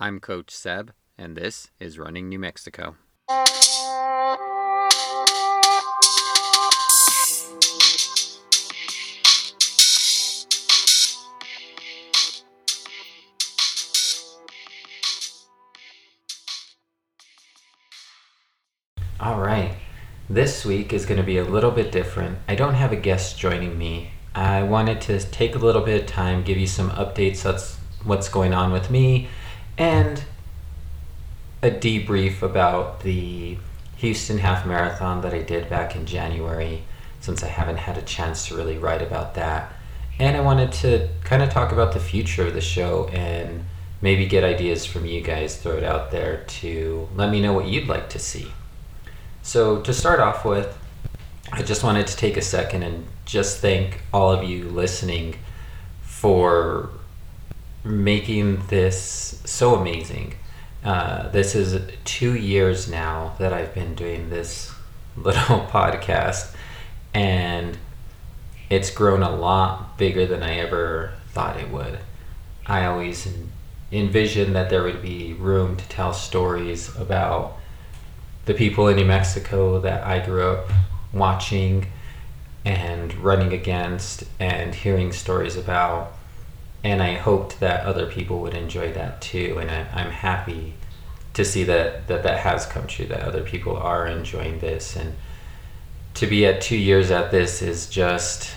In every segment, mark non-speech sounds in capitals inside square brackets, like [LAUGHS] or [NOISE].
I'm Coach Seb, and this is Running New Mexico. All right. This week is going to be a little bit different. I don't have a guest joining me. I wanted to take a little bit of time, give you some updates that's what's going on with me and a debrief about the Houston Half Marathon that I did back in January since I haven't had a chance to really write about that. And I wanted to kind of talk about the future of the show and maybe get ideas from you guys, throw it out there to let me know what you'd like to see. So, to start off with, I just wanted to take a second and just thank all of you listening for making this so amazing. Uh, this is two years now that I've been doing this [LAUGHS] little podcast, and it's grown a lot bigger than I ever thought it would. I always envisioned that there would be room to tell stories about the people in New Mexico that I grew up watching and running against and hearing stories about. And I hoped that other people would enjoy that too. And I, I'm happy to see that, that that has come true, that other people are enjoying this. And to be at two years at this is just,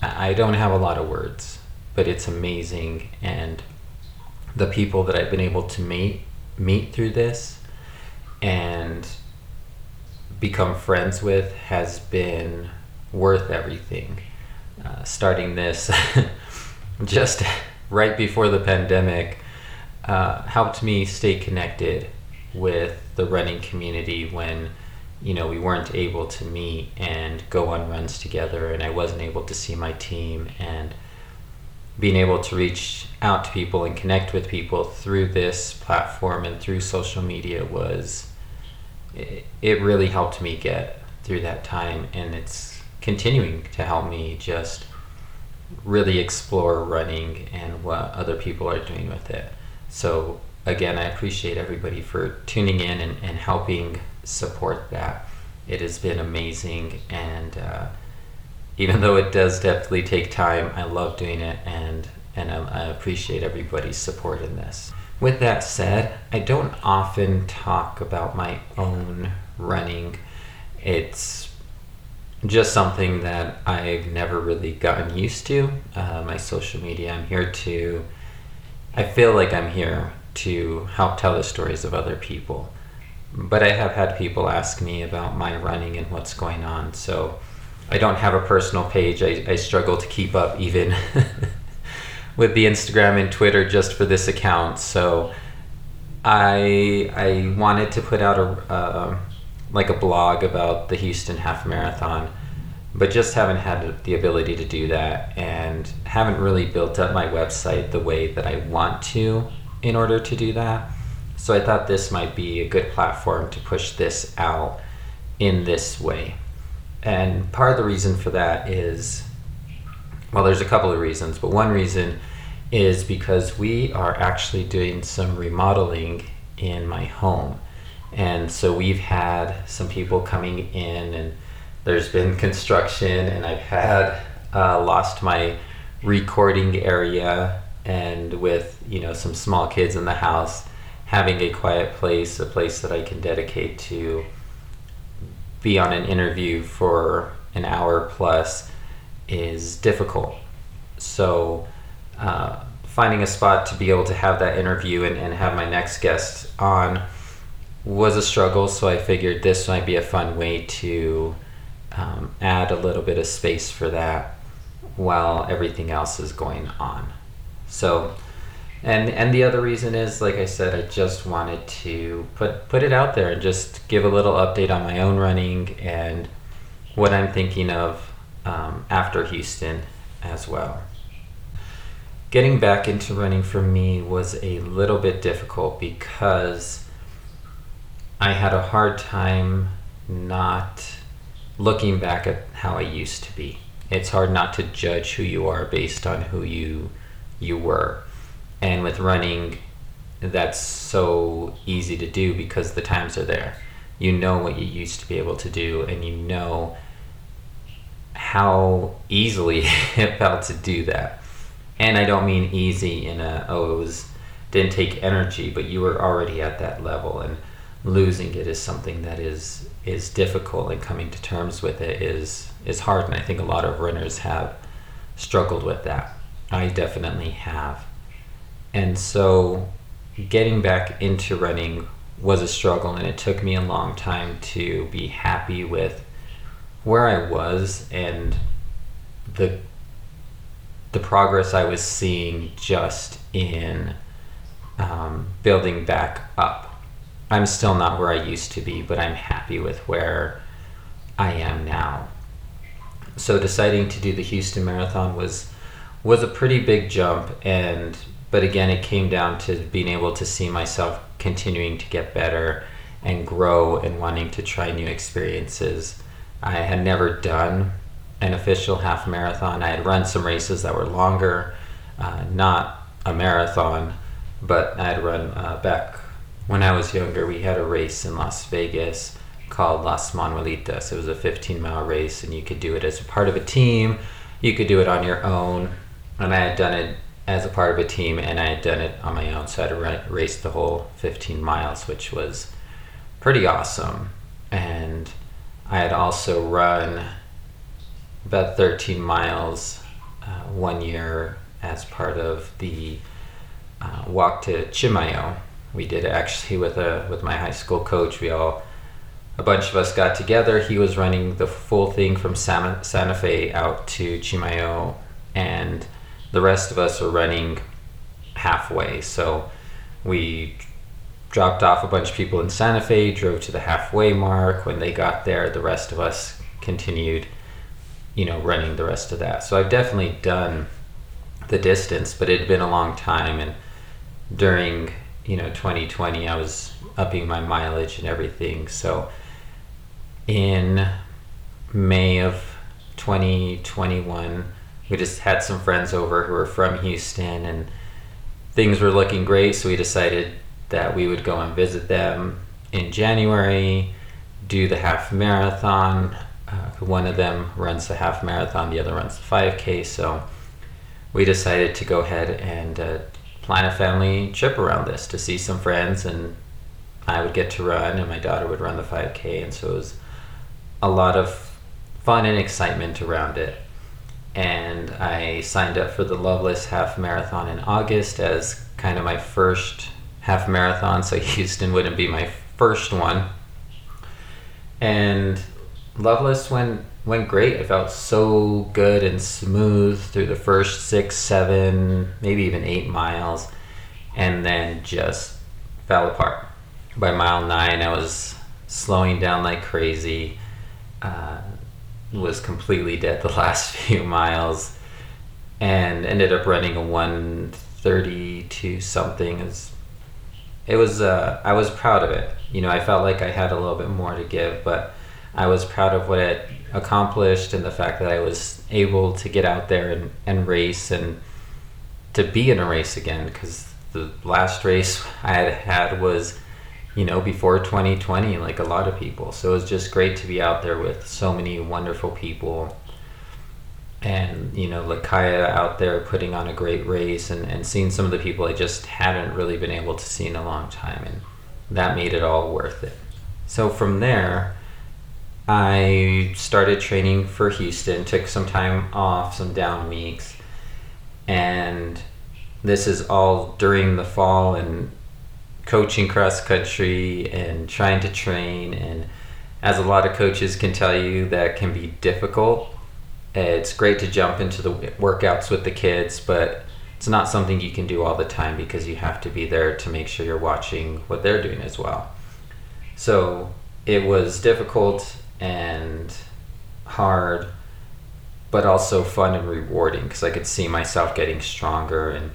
I don't have a lot of words, but it's amazing. And the people that I've been able to meet, meet through this and become friends with has been worth everything. Uh, starting this [LAUGHS] just [LAUGHS] right before the pandemic uh, helped me stay connected with the running community when you know we weren't able to meet and go on runs together and I wasn't able to see my team and being able to reach out to people and connect with people through this platform and through social media was it, it really helped me get through that time and it's continuing to help me just really explore running and what other people are doing with it. So again i appreciate everybody for tuning in and, and helping support that. It has been amazing and uh, even though it does definitely take time i love doing it and and I, I appreciate everybody's support in this. With that said, I don't often talk about my own running. It's just something that I've never really gotten used to. Uh, my social media, I'm here to, I feel like I'm here to help tell the stories of other people. But I have had people ask me about my running and what's going on. So I don't have a personal page. I, I struggle to keep up even [LAUGHS] with the Instagram and Twitter just for this account. So I I wanted to put out a uh, like a blog about the Houston Half Marathon, but just haven't had the ability to do that and haven't really built up my website the way that I want to in order to do that. So I thought this might be a good platform to push this out in this way. And part of the reason for that is well, there's a couple of reasons, but one reason is because we are actually doing some remodeling in my home. And so we've had some people coming in, and there's been construction, and I've had uh, lost my recording area, and with you know some small kids in the house, having a quiet place, a place that I can dedicate to be on an interview for an hour plus is difficult. So, uh, finding a spot to be able to have that interview and, and have my next guest on was a struggle. So, I figured this might be a fun way to um, add a little bit of space for that while everything else is going on. So, and and the other reason is like I said, I just wanted to put put it out there and just give a little update on my own running and what I'm thinking of um, after Houston as well. Getting back into running for me was a little bit difficult because I had a hard time not looking back at how I used to be. It's hard not to judge who you are based on who you you were. And with running, that's so easy to do because the times are there. You know what you used to be able to do, and you know how easily [LAUGHS] it felt to do that. And I don't mean easy in a, oh, it was, didn't take energy, but you were already at that level, and losing it is something that is is difficult and coming to terms with it is is hard and I think a lot of runners have struggled with that. I definitely have. And so getting back into running was a struggle and it took me a long time to be happy with where I was and the the progress I was seeing just in um, building back up I'm still not where I used to be, but I'm happy with where I am now. So deciding to do the Houston Marathon was was a pretty big jump and but again it came down to being able to see myself continuing to get better and grow and wanting to try new experiences. I had never done an official half marathon. I had run some races that were longer, uh, not a marathon, but I had run uh, back when I was younger, we had a race in Las Vegas called Las Manuelitas. It was a 15 mile race, and you could do it as a part of a team. You could do it on your own, and I had done it as a part of a team, and I had done it on my own. So I had raced the whole 15 miles, which was pretty awesome. And I had also run about 13 miles uh, one year as part of the uh, walk to Chimayo, we did actually with a with my high school coach. We all a bunch of us got together. He was running the full thing from Santa, Santa Fe out to Chimayo, and the rest of us were running halfway. So we dropped off a bunch of people in Santa Fe, drove to the halfway mark. When they got there, the rest of us continued, you know, running the rest of that. So I've definitely done the distance, but it had been a long time, and during you know 2020 i was upping my mileage and everything. So in may of 2021 we just had some friends over who were from houston and things were looking great. So we decided that we would go and visit them in january do the half marathon. Uh, one of them runs the half marathon the other runs the 5k so we decided to go ahead and uh, plan a family trip around this to see some friends and I would get to run and my daughter would run the 5k and so it was a lot of fun and excitement around it. And I signed up for the Loveless half marathon in August as kind of my first half marathon so [LAUGHS] Houston wouldn't be my first one. And Loveless went went great. It felt so good and smooth through the first six, seven, maybe even eight miles, and then just fell apart. By mile nine, I was slowing down like crazy. Uh, was completely dead the [LAUGHS] last few miles, and ended up running a one thirty to something. It was, it was uh, I was proud of it. You know, I felt like I had a little bit more to give, but I was proud of what it accomplished and the fact that I was able to get out there and, and race and to be in a race again because the last race [LAUGHS] I had had was you know before 2020 like a lot of people. So it was just great to be out there with so many wonderful people and you know Lakaya out there putting on a great race and, and seeing some of the people I just hadn't really been able to see in a long time and that made it all worth it. So from there I started training for Houston, took some time off, some down weeks, and this is all during the fall and coaching cross country and trying to train. And as a lot of coaches can tell you, that can be difficult. It's great to jump into the workouts with the kids, but it's not something you can do all the time because you have to be there to make sure you're watching what they're doing as well. So it was difficult and hard, but also fun and rewarding because I could see myself getting stronger and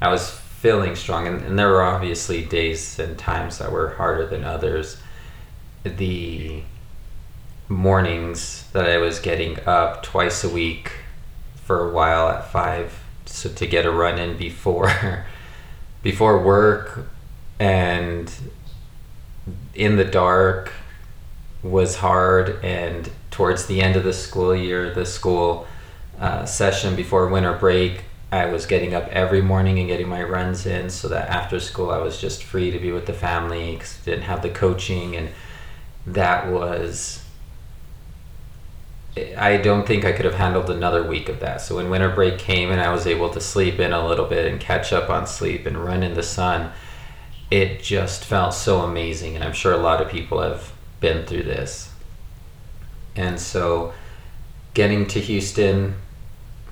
I was feeling strong. And, and there were obviously days and times that were harder than others. The mornings that I was getting up twice a week for a while at five so to get a run in before [LAUGHS] before work and in the dark was hard and towards the end of the school year the school uh, session before winter break i was getting up every morning and getting my runs in so that after school i was just free to be with the family because didn't have the coaching and that was I don't think I could have handled another week of that. So when winter break came and I was able to sleep in a little bit and catch up on sleep and run in the sun, it just felt so amazing. And I'm sure a lot of people have been through this. And so getting to Houston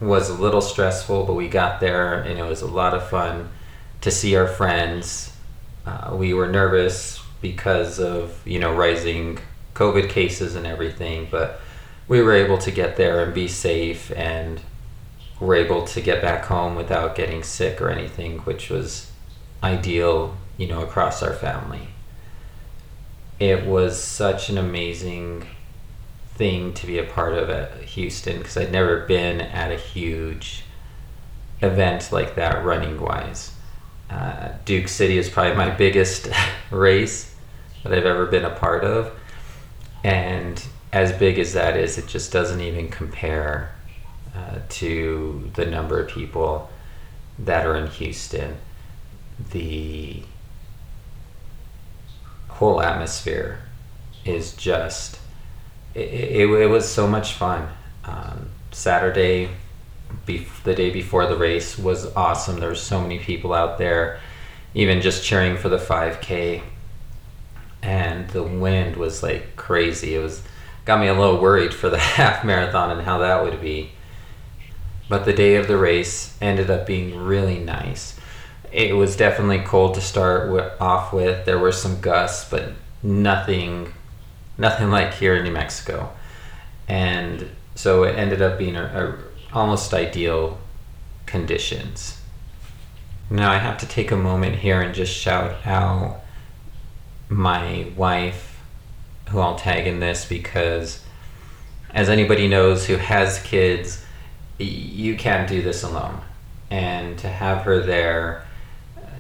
was a little stressful, but we got there and it was a lot of fun to see our friends. Uh, we were nervous because of, you know, rising COVID cases and everything, but we were able to get there and be safe and were able to get back home without getting sick or anything, which was ideal, you know, across our family. It was such an amazing thing to be a part of at Houston because I'd never been at a huge event like that running wise. Uh, Duke City is probably my [LAUGHS] biggest [LAUGHS] race that I've ever been a part of. And as big as that is, it just doesn't even compare uh, to the number of people that are in Houston. The whole atmosphere is just, it, it, it was so much fun. Um, Saturday, the day before the race, was awesome. There were so many people out there, even just cheering for the 5K. And the wind was like crazy. It was got me a little worried for the [LAUGHS] half marathon and how that would be. But the day of the race ended up being really nice. It was definitely cold to start off with. There were some gusts, but nothing, nothing like here in New Mexico. And so it ended up being a, a almost ideal conditions. Now I have to take a moment here and just shout out my wife who I'll tag in this because, as anybody knows who has kids, you can't do this alone. And to have her there,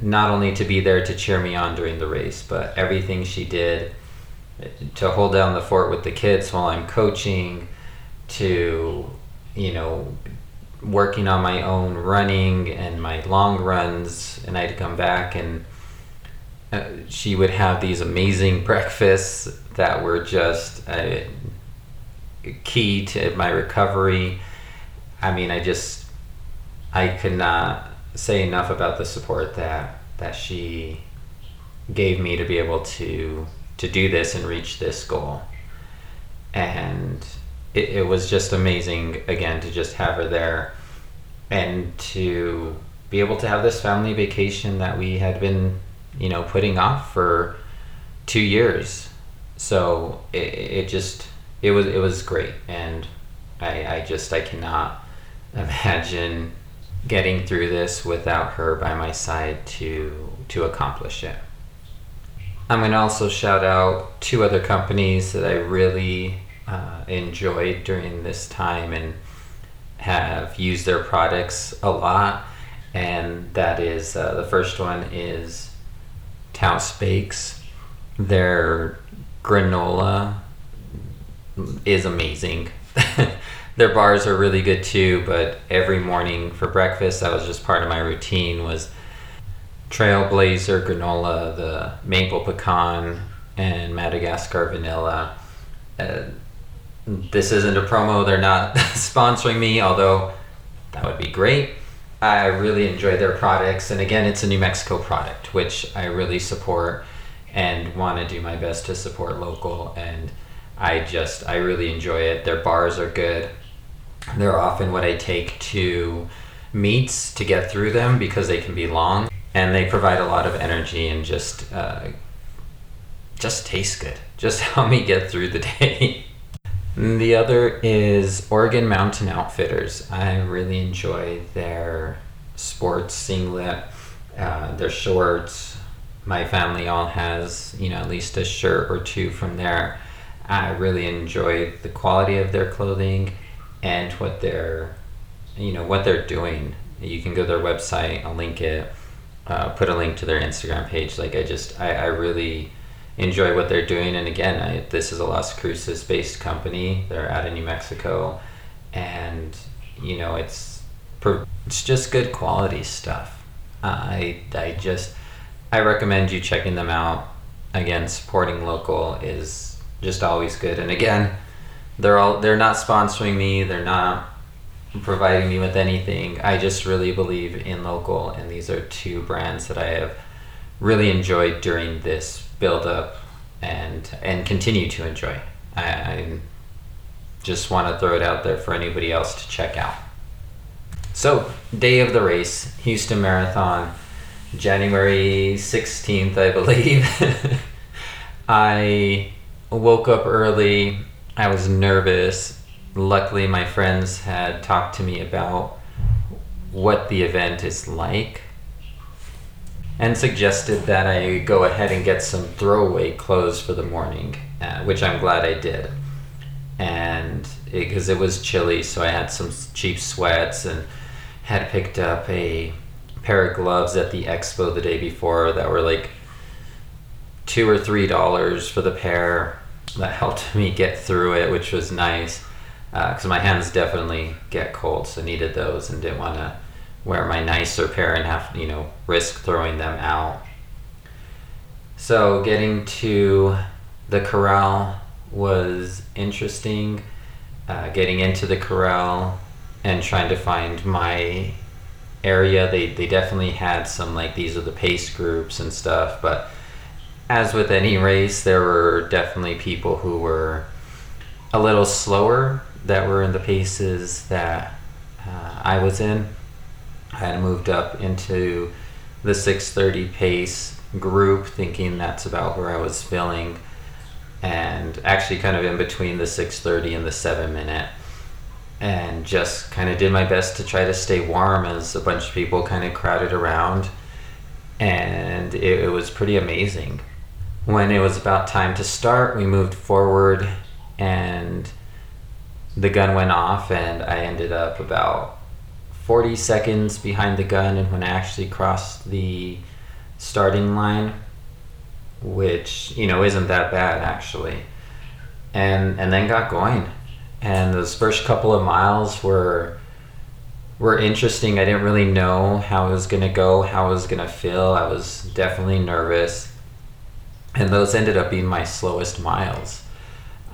not only to be there to cheer me on during the race, but everything she did to hold down the fort with the kids while I'm coaching, to, you know, working on my own running and my long runs, and I'd come back and uh, she would have these amazing [LAUGHS] breakfasts that were just uh, key to my recovery. I mean, I just I could not say enough about the support that that she gave me to be able to to do this and reach this goal. And it, it was just amazing again to just have her there and to be able to have this family vacation that we had been you know, putting off for two years. So it, it just it was it was great, and I I just I cannot [LAUGHS] imagine getting through this without her by my side to to accomplish it. I'm going to also shout out two other companies that I really uh, enjoyed during this time and have used their products a lot. And that is uh, the first one is Taos Bakes. Their granola is amazing. [LAUGHS] Their bars are really good too, but every morning for breakfast, that was just part of my routine was Trailblazer granola, the maple pecan, and Madagascar vanilla. Uh, this isn't a promo, they're not [LAUGHS] sponsoring me, although that would be great. I really enjoy their products. And again, it's a New Mexico product, which I really support and want to do my best to support local. And I just, I really enjoy it. Their bars are good. They're often what I take to meets to get through them because they can be long and they provide a lot of energy and just, uh, just taste good. [LAUGHS] Just help me get through the [LAUGHS] day. The other is Organ Mountain Outfitters. I really enjoy their sports singlet, uh, their shorts. My family all has, you know, at least a shirt or two from there. I really enjoy the quality of their clothing and what they're, you know, what they're doing. You can go to their website. I'll link it. uh, put a link to their Instagram page. Like I just I, I really enjoy what they're doing. And again, I, this is a Las Cruces based company. They're out of New Mexico, and you know it's it's just good quality stuff. I I just I recommend you checking them out. Again, supporting local is just always good. And again, they're all they're not sponsoring me. They're not providing me with anything. I just really believe in local, and these are two brands that I have really enjoyed during this build up and and continue to enjoy. I, I just want to throw it out there for anybody else to check out. So, day of the race, Houston Marathon, January 16th, I believe. [LAUGHS] I woke up early. I was nervous. Luckily, my friends had talked to me about what the event is like and suggested that I go ahead and get some throwaway clothes for the morning, uh, which I'm glad I did. And because it, it, was chilly, so I had some cheap sweats and had picked up a pair of gloves at the expo the day before that were like two or three dollars for the pair. That helped me get through it, which was nice because uh, my hands definitely get cold, so needed those and didn't want to wear my nicer pair and have you know risk throwing them out. So getting to the corral was interesting. Uh, getting into the corral and trying to find my area. They they definitely had some like these are the pace groups and stuff, but as with any race, there were definitely people who were a little slower that were in the paces that uh, I was in. I had moved up into the 630 pace group, thinking that's about where I was feeling, and actually kind of in between the 630 and the 7 minute. And just kind of did my best to try to stay warm as a bunch of people kind of crowded around. And it, it was pretty amazing. When it was about time to start, we moved forward and the gun went off, and I ended up about 40 seconds behind the gun and when I actually crossed the starting line, which, you know, isn't that bad actually. And and then got going. And those first couple of miles were were interesting. I didn't really know how it was to go, how it was to feel. I was definitely nervous. And those ended up being my slowest miles.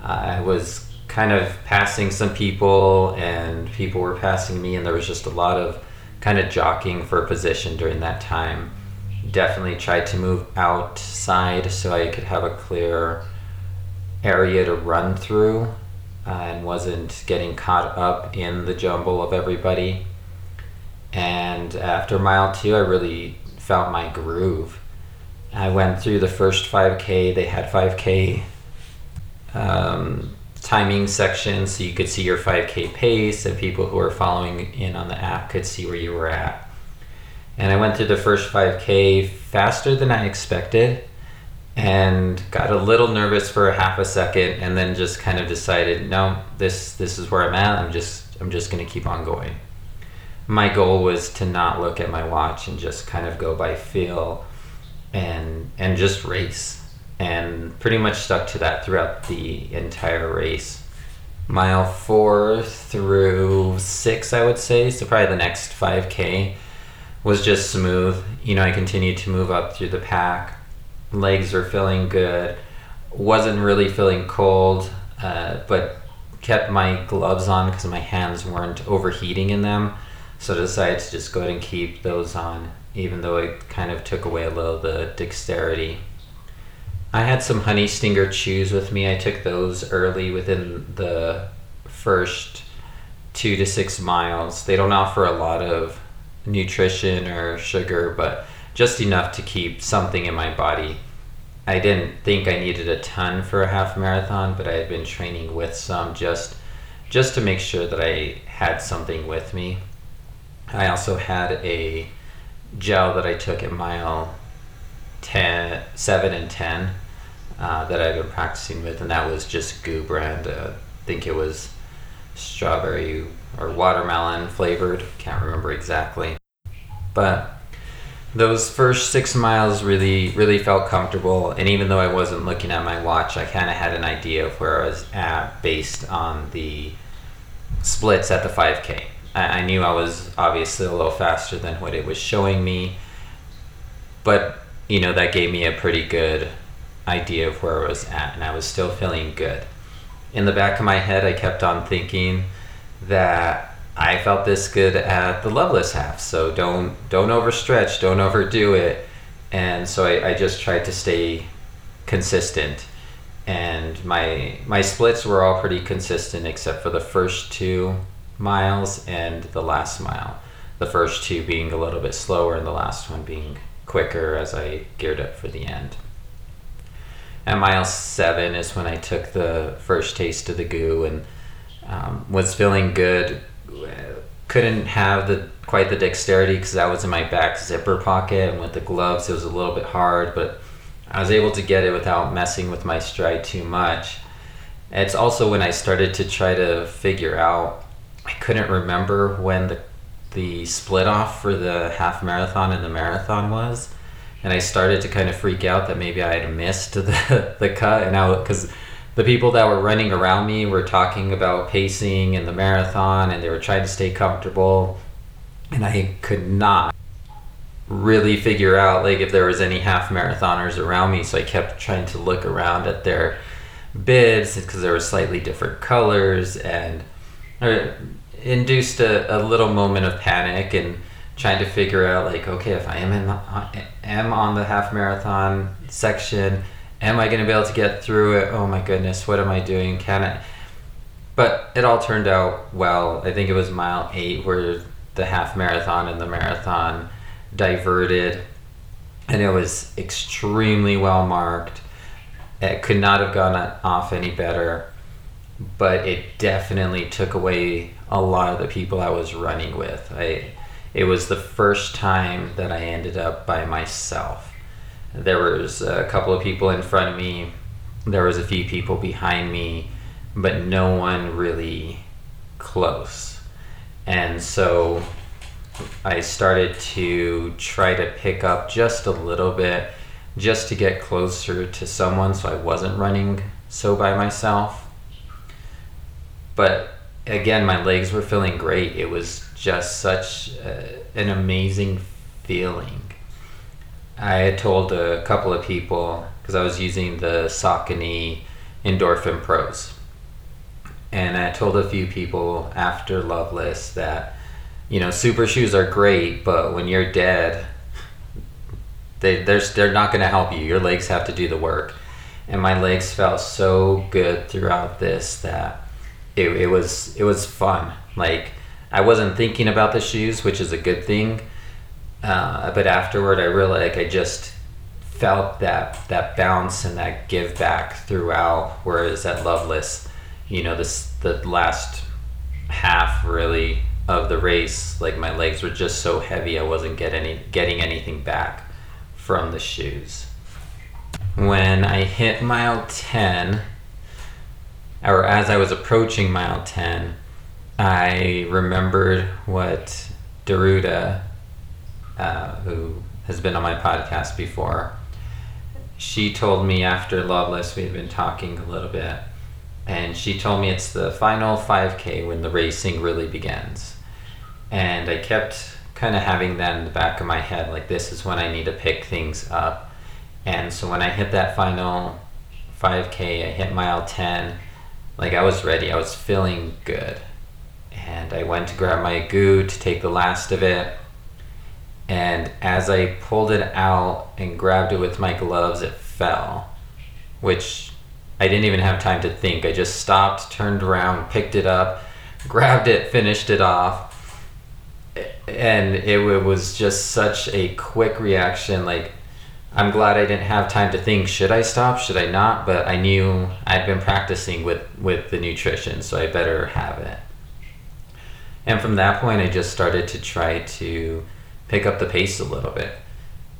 I was kind of passing some people and people were passing me and there was just a lot of kind of jockeying for position during that time. Definitely tried to move outside so i could have a clear area to run through uh, and wasn't getting caught up in the jumble of everybody. And after mile two i really felt my groove i went through the first 5k they had 5k um, timing section so you could see your 5k pace and people who are following in on the app could see where you were at. And i went through the first 5k faster than i expected and got a little nervous for a half a second and then just kind of decided no this this is where i'm at i'm just i'm just going to keep on going. My goal was to not look at my watch and just kind of go by feel and and just race and pretty much stuck to that throughout the entire race. Mile four through six, I would say, so probably the next 5K was just smooth. You know, I continued to move up through the pack. Legs were feeling good. Wasn't really feeling cold, uh, but kept my gloves on because my hands weren't overheating in them. So I decided to just go ahead and keep those on, even though it kind of took away a little the dexterity I had some honey stinger chews with me. I took those early within the first two to six miles. They don't offer a lot of nutrition or sugar, but just enough to keep something in my body. I didn't think I needed a ton for a half marathon, but I had been training with some just just to make sure that I had something with me. I also had a gel that I took at mile 10, 7 and 10 uh, that I've been practicing with, and that was just GU brand. Uh, I think it was strawberry or watermelon flavored. Can't remember exactly. But those first six miles really really felt comfortable and even though i wasn't looking at my watch i kind of had an idea of where i was at based on the splits at the 5k I, I knew i was obviously a little faster than what it was showing me but you know that gave me a pretty good idea of where i was at and i was still feeling good. In the back of my head i kept on thinking that I felt this good at the Loveless half, so don't don't overstretch, don't overdo it, and so I, I just tried to stay consistent, and my my splits were all pretty consistent except for the first two miles and the last mile, the first two being a little bit slower and the last one being quicker as I geared up for the end. At mile seven is when I took the first taste of the goo and um, was feeling good. Couldn't have the quite the dexterity because that was in my back zipper pocket and with the gloves it was a little bit hard but i was able to get it without messing with my stride too much. It's also when i started to try to figure out i couldn't remember when the the split off for the half marathon and the marathon was. And i started to kind of freak out that maybe i had missed [LAUGHS] the, the cut. And i because the people that were running around me were talking about pacing and the marathon and they were trying to stay comfortable. And i could not really figure out like if there was any half marathoners around me. So i kept trying to look around at their bibs because there were slightly different colors. And it induced a, a little moment of panic and trying to figure out like okay if i am in the, am on the half marathon section am I going to be able to get through it? Oh my goodness, what am I doing? Can I? But it all turned out well. I think it was mile eight where the half marathon and the marathon diverted, and it was extremely well marked. It could not have gone off any better, but it definitely took away a lot of the people I was running with. I, it was the first time that I ended up by myself. There was a couple of people in front of me. There was a few people behind me but no one really close. And so i started to try to pick up just a little bit just to get closer to someone so i wasn't running so by myself but again my legs were feeling great. It was just such a, an amazing feeling. I had told a couple of people because I was using the Saucony Endorphin Pros, and I told a few people after Loveless that you know super shoes are great, but when you're dead, they they're they're not going to help you. Your legs have to do the work, and my legs felt so good throughout this that it, it was it was fun. Like I wasn't thinking about the shoes, which is a good thing uh, but afterward, I really like I just felt that that bounce and that give back throughout. Whereas at Loveless, you know, this the last half really of the race, like my legs were just so heavy, I wasn't get any getting anything back from the shoes. When I hit mile ten, or as I was approaching mile ten, I remembered what Daruda uh, who has been on my podcast before, she told me after Loveless, we had been talking a little bit, and she told me it's the final 5K when the racing really begins. And I kept kind of having that in the back of my head like, this is when I need to pick things up. And so when I hit that final 5K, I hit mile 10, like I was ready, I was feeling good. And I went to grab my goo to take the last of it and as I pulled it out and grabbed it with my gloves, it fell, which I didn't even have time to think. I just stopped, turned around, picked it up, grabbed it, finished it off. And it, was just such a quick reaction. Like, I'm glad I didn't have time to think, should I stop? Should I not? But I knew I'd been practicing with, with the nutrition, so I better have it. And from that point, I just started to try to pick up the pace a little bit.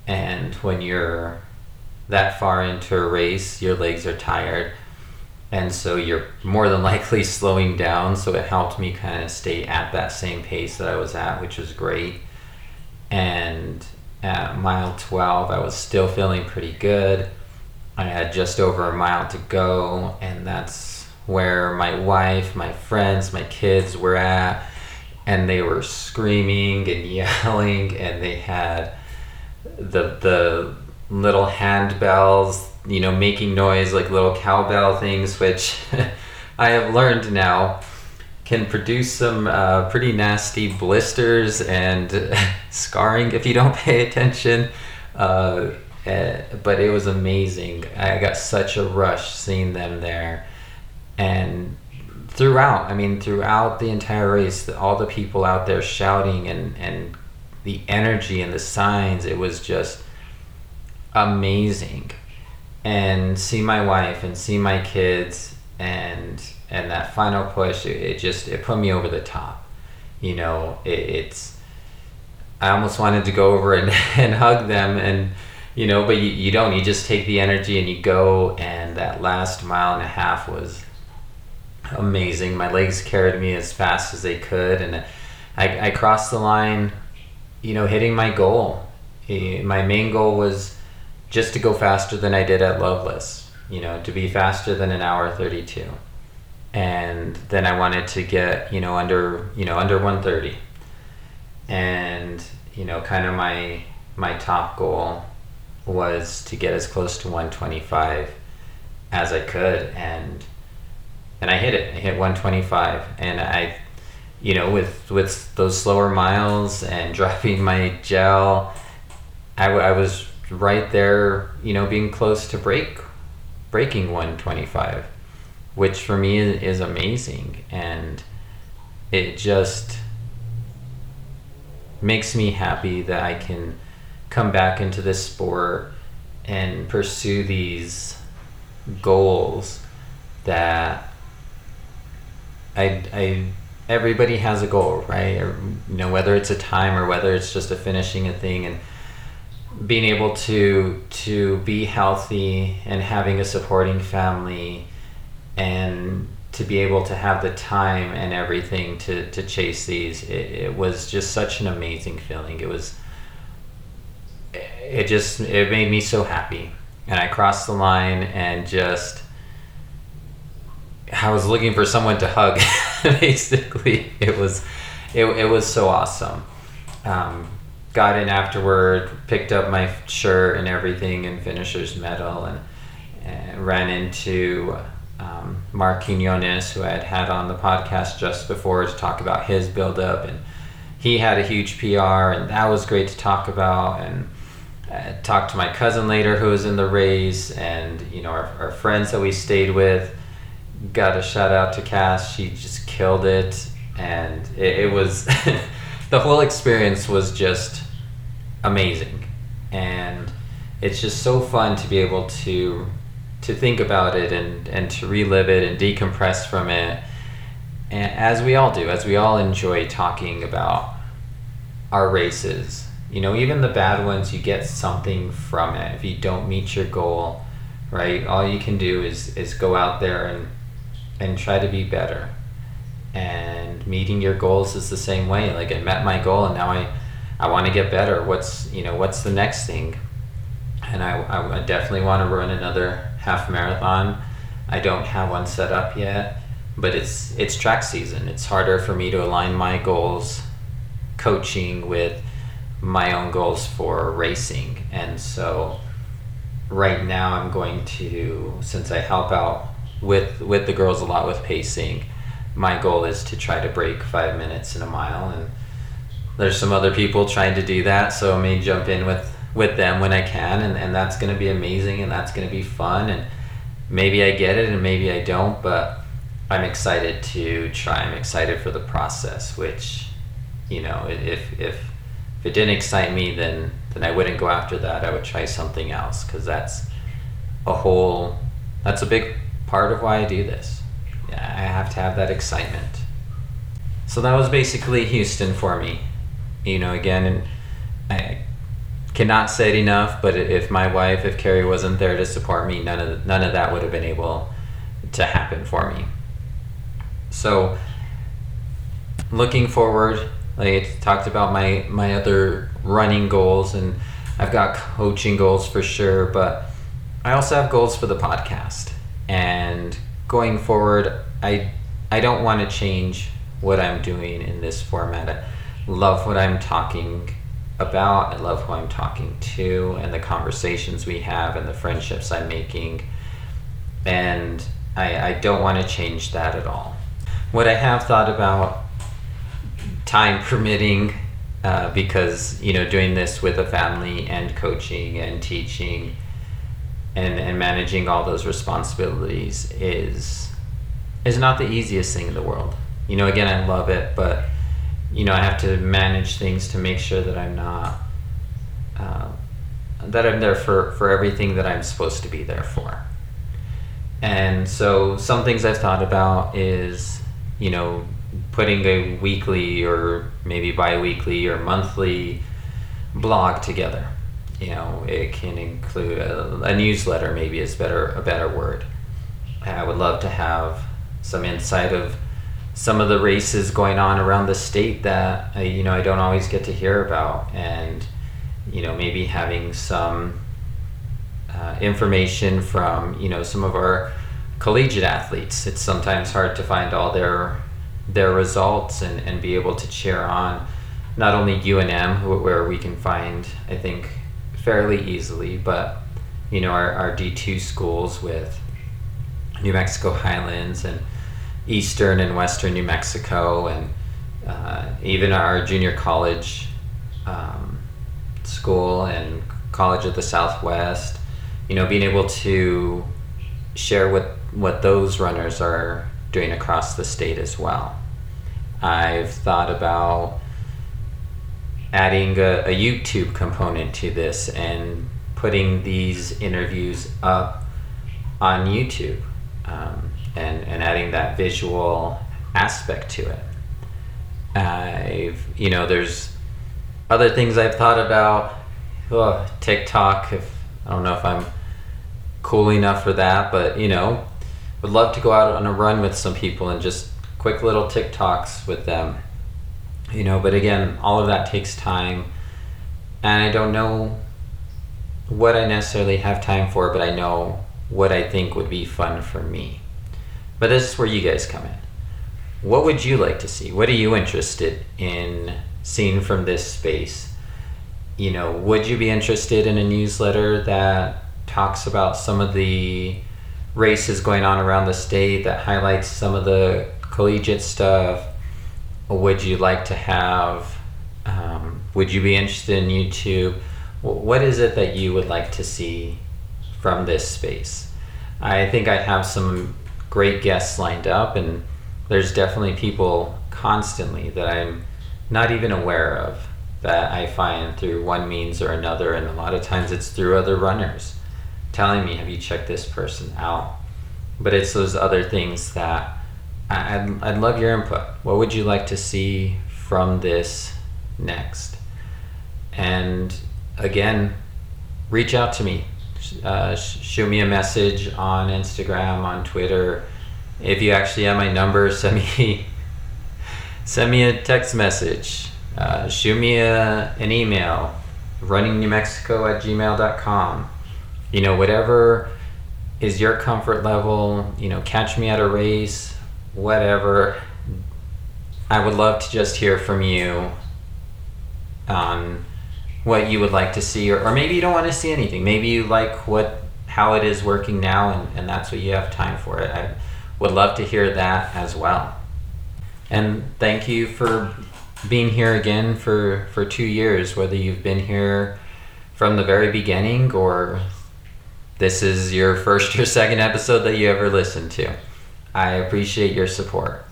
And when you're that far into a race, your legs are tired. And so you're more than [LAUGHS] likely slowing down. So it helped me kind of stay at that same pace that I was at, which was great. And at mile 12, I was still feeling pretty good. I had just over a mile to go, and that's where my wife, my friends, my kids were at. And they were screaming and [LAUGHS] yelling, and they had the the little handbells, you know, making noise like little cowbell things, which [LAUGHS] I have learned now can produce some uh, pretty nasty blisters and [LAUGHS] scarring if you don't [LAUGHS] pay attention. Uh, uh, but it was amazing. I got such a rush seeing them there. And throughout, I mean, throughout the entire race, all the people out there shouting and, and the energy and the signs, it was just amazing. And see my wife and see my kids and and that final push, it, it just it put me over the top. You know, it, it's I almost wanted to go over and, [LAUGHS] and hug them and you know, but you, you don't. You just take the energy and you go. And that last mile and a half was amazing. My legs carried me as fast as they could, and I, I crossed the line, you know, hitting my goal. Eh, my main goal was just to go faster than I did at Loveless, you know, to be faster than an hour 32. And then I wanted to get, you know, under, you know, under 130. And, you know, kind of my my top goal was to get as close to 125 as I could and and I hit it. I hit 125 and I you know with with those slower miles and [LAUGHS] dropping my gel I, w- I was right there you know being close to break breaking 125 which for me is, is amazing. And it just makes me happy that I can come back into this sport and pursue these goals that I, I everybody has a goal right? You know whether it's a time or whether it's just a finishing a thing and being able to to be healthy and having a supporting family and to be able to have the time and everything to, to chase these it, it was just such an amazing feeling. It was it just it made me so happy. And i crossed the line and just i was looking for someone to hug [LAUGHS] basically. It was it, it was so awesome. Um, got in afterward picked up my shirt and everything and finisher's medal and, and ran into um, Mark Quinones, who I had had on the podcast just before to talk about his buildup, and he had a huge PR, and that was great to talk about. And I talked to my cousin later, who was in the race, and you know our, our friends that we stayed with. Got a shout out to Cass; she just killed it, and it, it was [LAUGHS] the whole experience was just amazing, and it's just so fun to be able to to think about it and, and to relive it and decompress from it. And as we all do, as we all enjoy talking about our races, you know, even the bad ones, you get something from it. If you don't meet your goal, right, all you can do is, is go out there and, and try to be better. And meeting your goals is the same way. Like I met my goal and now I, I want to get better. What's, you know, what's the next thing? And I, I definitely want to run another half marathon. I don't have one set up yet, but it's it's track season. It's harder for me to align my goals coaching with my own goals for racing. And so right now I'm going to since I help out with with the girls a lot with pacing, my goal is to try to break 5 minutes in a mile and there's some other people trying to do that, so I may jump in with with them when I can, and, and that's going to be amazing and that's going to be fun. And maybe I get it and maybe I don't, but I'm excited to try. I'm excited for the process, which, you know, if, if, if it didn't excite me, then, then I wouldn't go after that. I would try something else because that's a whole, that's a big part of why I do this. I have to have that excitement. So that was basically Houston for me. You know, again, and cannot say it enough, but if my wife, if Carrie wasn't there to support me, none of none of that would have been able to happen for me. So, looking forward, like I talked about my my other running goals, and I've got coaching goals for sure, but I also have goals for the podcast. And going forward, I I don't want to change what I'm doing in this format. I love what I'm talking about. I love who I'm talking to and the conversations we have and the friendships I'm making. And I, I don't want to change that at all. What I have thought about, time permitting, uh, because you know doing this with a family and coaching and teaching and, and managing all those responsibilities is is not the easiest thing in the world. You know, again, I love it, but you know, I have to manage things to make sure that I'm not uh, that I'm there for for everything that I'm supposed to be there for. And so, some things I've thought about is, you know, putting a weekly or maybe bi-weekly or monthly blog together. You know, it can include a, a newsletter. Maybe is better a better word. I would love to have some insight of some of the races going on around the state that I, you know I don't always get to hear about, and you know maybe having some uh, information from you know some of our collegiate athletes. It's sometimes hard to find all their their results and, and be able to cheer on not only UNM where we can find I think fairly easily, but you know our, our D two schools with New Mexico Highlands and eastern and western New Mexico, and uh, even our junior college um, school and College of the Southwest. You know, being able to share what what those runners are doing across the state as well. I've thought about adding a, a YouTube component to this and putting these interviews up on YouTube. Um, and, and adding that visual aspect to it. I've, you know, there's other things I've thought about. Oh, TikTok, if I don't know if I'm cool enough for that, but you know, would love to go out on a run with some people and just quick little TikToks with them. You know, but again, all of that takes time, and I don't know what I necessarily have time for, but I know what I think would be fun for me. But this is where you guys come in. What would you like to see? What are you interested in seeing from this space? You know, would you be interested in a newsletter that talks about some of the races going on around the state that highlights some of the collegiate stuff? Or would you like to have, um, would you be interested in YouTube? What is it that you would like to see from this space? I think I have some great guests lined up, and there's definitely people constantly that I'm not even aware of that I find through one means or another, and a lot of times it's through other runners telling me, "Have you checked this person out?" But it's those other things that I'd, I'd love your input. What would you like to see from this next? And again, reach out to me uh, shoot me a message on Instagram, on Twitter. If you actually have my number, [LAUGHS] send me send me a text message. Uh, shoot me a, an email, runningnewmexico at gmail.com. You know, whatever is your comfort level, you know, catch me at a race, whatever. I would love to just hear from you on what you would like to see or, or maybe you don't want to see anything. Maybe you like what how it is working now and, and that's what you have time for it. I would love to hear that as well. And thank you for being here again for for two years whether you've been here from the very beginning or this is your first or second episode that you ever listened to. I appreciate your support.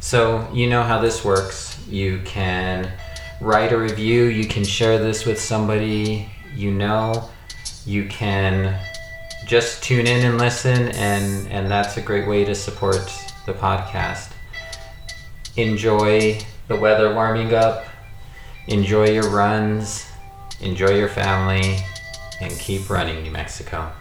So you know how this works. You can write a review. You can share this with somebody you know. You can just tune in and listen, and, and that's a great way to support the podcast. Enjoy the weather warming up, enjoy your runs, enjoy your family, and keep running, New Mexico.